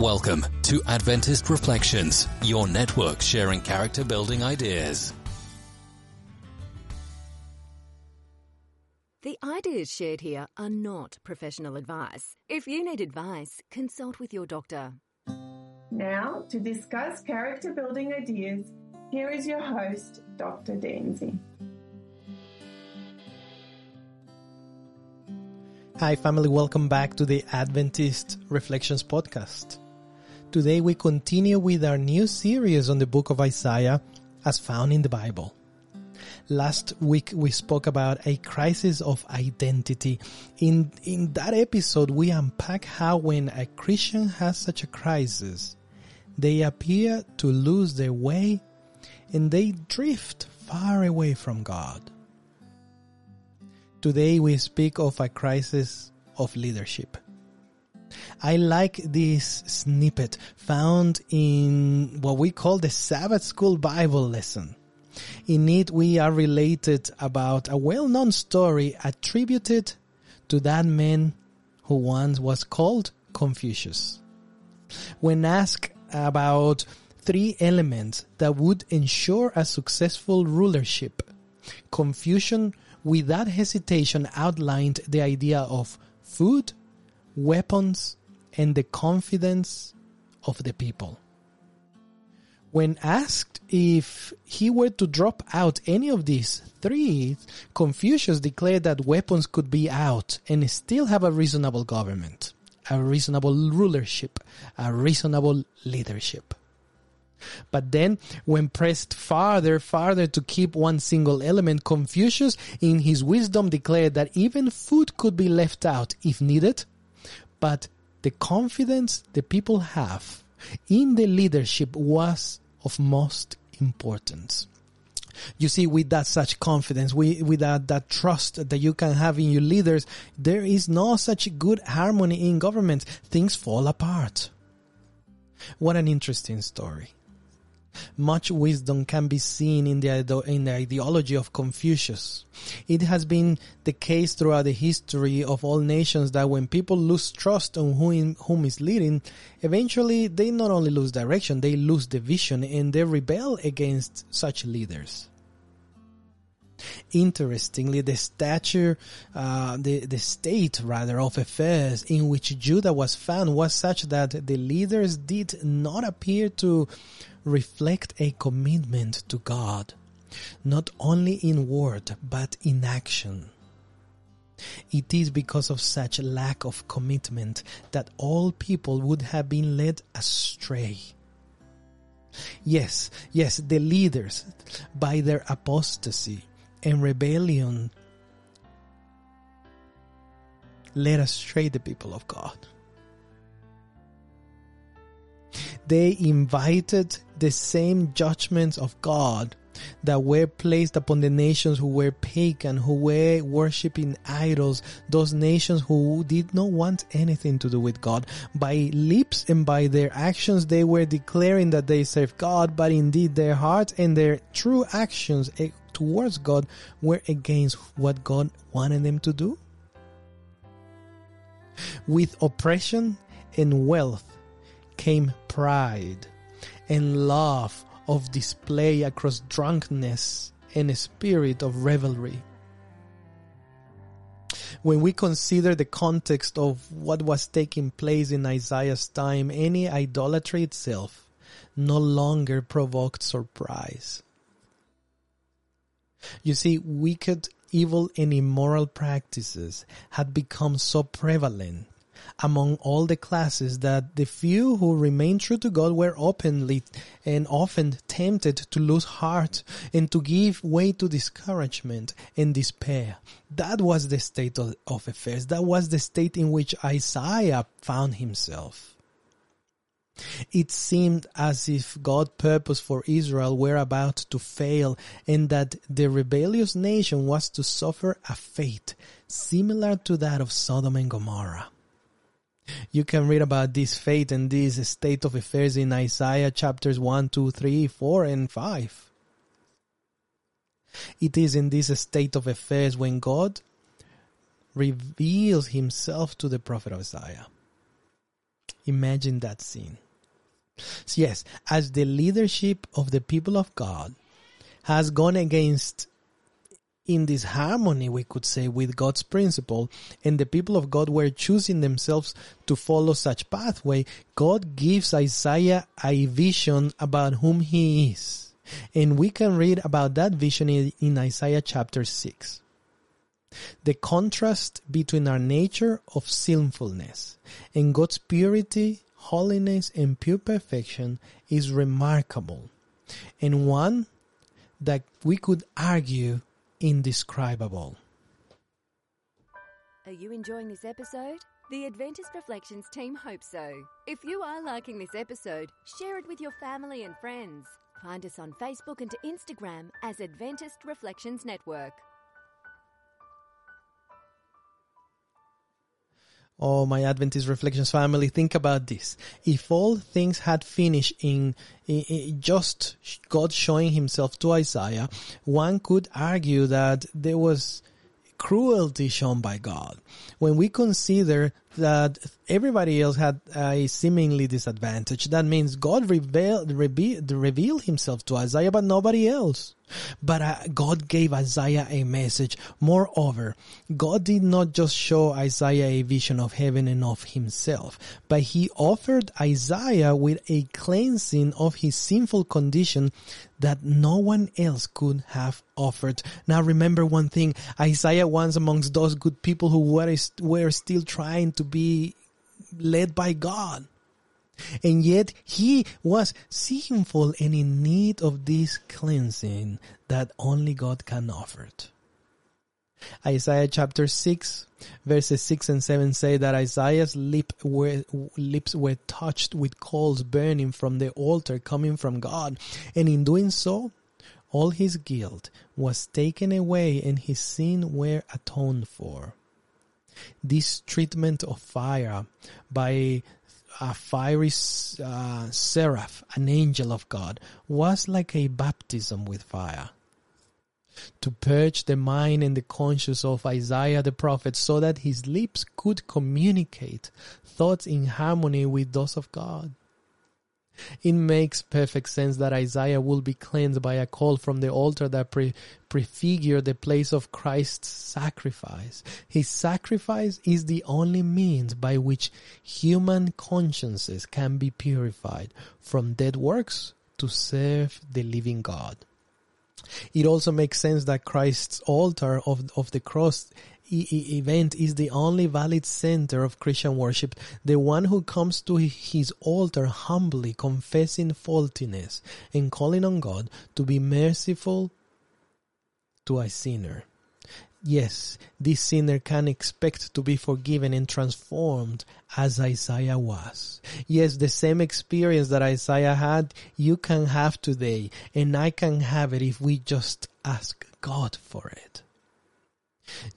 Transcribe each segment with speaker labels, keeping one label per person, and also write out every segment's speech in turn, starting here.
Speaker 1: Welcome to Adventist Reflections, your network sharing character building ideas.
Speaker 2: The ideas shared here are not professional advice. If you need advice, consult with your doctor.
Speaker 3: Now, to discuss character building ideas, here is your host, Dr. Danzy.
Speaker 4: Hi, family. Welcome back to the Adventist Reflections podcast. Today we continue with our new series on the book of Isaiah as found in the Bible. Last week we spoke about a crisis of identity. In, in that episode we unpack how when a Christian has such a crisis, they appear to lose their way and they drift far away from God. Today we speak of a crisis of leadership. I like this snippet found in what we call the Sabbath School Bible lesson. In it we are related about a well-known story attributed to that man who once was called Confucius. When asked about three elements that would ensure a successful rulership, Confucius without hesitation outlined the idea of food, weapons, and the confidence of the people. When asked if he were to drop out any of these three, Confucius declared that weapons could be out and still have a reasonable government, a reasonable rulership, a reasonable leadership. But then, when pressed farther, farther to keep one single element, Confucius, in his wisdom, declared that even food could be left out if needed, but the confidence the people have in the leadership was of most importance. You see, with that such confidence, with that, that trust that you can have in your leaders, there is no such good harmony in government. Things fall apart. What an interesting story. Much wisdom can be seen in the, in the ideology of Confucius. It has been the case throughout the history of all nations that when people lose trust on whom, whom is leading, eventually they not only lose direction, they lose the vision and they rebel against such leaders. Interestingly, the stature, uh, the, the state rather of affairs in which Judah was found was such that the leaders did not appear to reflect a commitment to God, not only in word, but in action. It is because of such lack of commitment that all people would have been led astray. Yes, yes, the leaders, by their apostasy and rebellion, led astray the people of God. They invited the same judgments of God that were placed upon the nations who were pagan, who were worshipping idols, those nations who did not want anything to do with God. By lips and by their actions, they were declaring that they serve God, but indeed their hearts and their true actions eh, towards God were against what God wanted them to do. With oppression and wealth came pride and love of display across drunkenness and a spirit of revelry. When we consider the context of what was taking place in Isaiah's time, any idolatry itself no longer provoked surprise. You see, wicked, evil, and immoral practices had become so prevalent among all the classes that the few who remained true to God were openly and often tempted to lose heart and to give way to discouragement and despair. That was the state of, affairs. That was the state in which Isaiah found himself. It seemed as if God's purpose for Israel were about to fail and that the rebellious nation was to suffer a fate similar to that of Sodom and Gomorrah. You can read about this fate and this state of affairs in Isaiah chapters 1, 2, 3, 4, and 5. It is in this state of affairs when God reveals himself to the prophet Isaiah. Imagine that scene. So yes, as the leadership of the people of God has gone against in this harmony, we could say, with God's principle, and the people of God were choosing themselves to follow such pathway, God gives Isaiah a vision about whom he is. And we can read about that vision in, Isaiah chapter 6. The contrast between our nature of sinfulness and God's purity, holiness, and pure perfection is remarkable, and one that we could argue indescribable.
Speaker 2: Are you enjoying this episode? The Adventist Reflections team hopes so. If you are liking this episode, share it with your family and friends. Find us on Facebook and Instagram as Adventist Reflections Network.
Speaker 4: Oh, my Adventist Reflections family, think about this. If all things had finished in, in, in, just God showing himself to Isaiah, one could argue that there was cruelty shown by God. When we consider that everybody else had a seemingly disadvantage, that means God revealed, revealed himself to Isaiah, but nobody else. But uh, God gave Isaiah a message. Moreover, God did not just show Isaiah a vision of heaven and of himself, but he offered Isaiah with a cleansing of his sinful condition that no one else could have offered. Now remember one thing, Isaiah was amongst those good people who were, were still trying to be led by God. And yet he was sinful and in need of this cleansing that only God can offer. Isaiah chapter 6 verses 6 and 7 say that Isaiah's lip were, lips were touched with coals burning from the altar coming from God. And in doing so, all his guilt was taken away and his sin were atoned for. This treatment of fire by a fiery uh, seraph, an angel of God, was like a baptism with fire. To purge the mind and the conscience of Isaiah the prophet so that his lips could communicate thoughts in harmony with those of God. It makes perfect sense that Isaiah will be cleansed by a call from the altar that pre- prefigure the place of Christ's sacrifice. His sacrifice is the only means by which human consciences can be purified from dead works to serve the living God. It also makes sense that Christ's altar of, of the cross event is the only valid center of Christian worship, the one who comes to his altar humbly confessing faultiness and calling on God to be merciful to a sinner. Yes, this sinner can expect to be forgiven and transformed as Isaiah was. Yes, the same experience that Isaiah had, you can have today, and I can have it if we just ask God for it.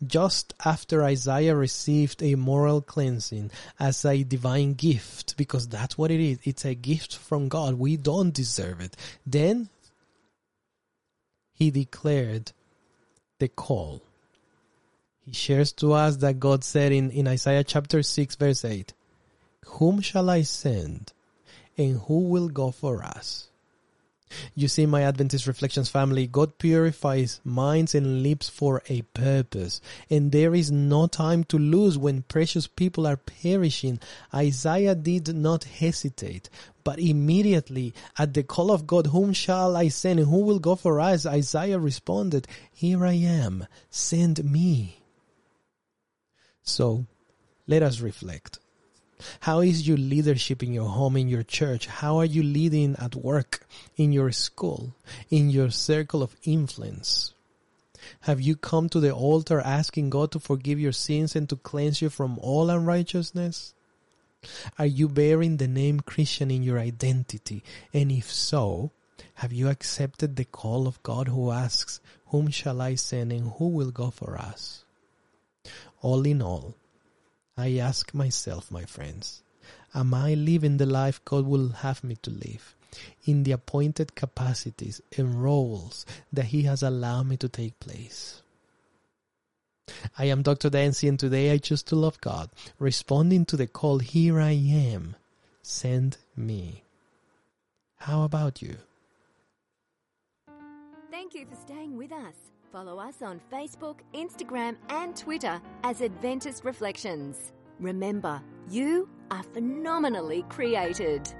Speaker 4: Just after Isaiah received a moral cleansing as a divine gift, because that's what it is. It's a gift from God. We don't deserve it. Then he declared the call. He shares to us that God said in, in Isaiah chapter 6 verse 8, Whom shall I send and who will go for us? You see, my Adventist Reflections family, God purifies minds and lips for a purpose, and there is no time to lose when precious people are perishing. Isaiah did not hesitate, but immediately at the call of God, whom shall I send who will go for us? Isaiah responded, Here I am, send me. So, let us reflect. How is your leadership in your home, in your church? How are you leading at work, in your school, in your circle of influence? Have you come to the altar asking God to forgive your sins and to cleanse you from all unrighteousness? Are you bearing the name Christian in your identity? And if so, have you accepted the call of God who asks, Whom shall I send and who will go for us? All in all, I ask myself, my friends, am I living the life God will have me to live in the appointed capacities and roles that He has allowed me to take place? I am Dr. Dancy and today I choose to love God, responding to the call, Here I am, send me. How about you?
Speaker 2: Thank you for staying with us. Follow us on Facebook, Instagram, and Twitter as Adventist Reflections. Remember, you are phenomenally created.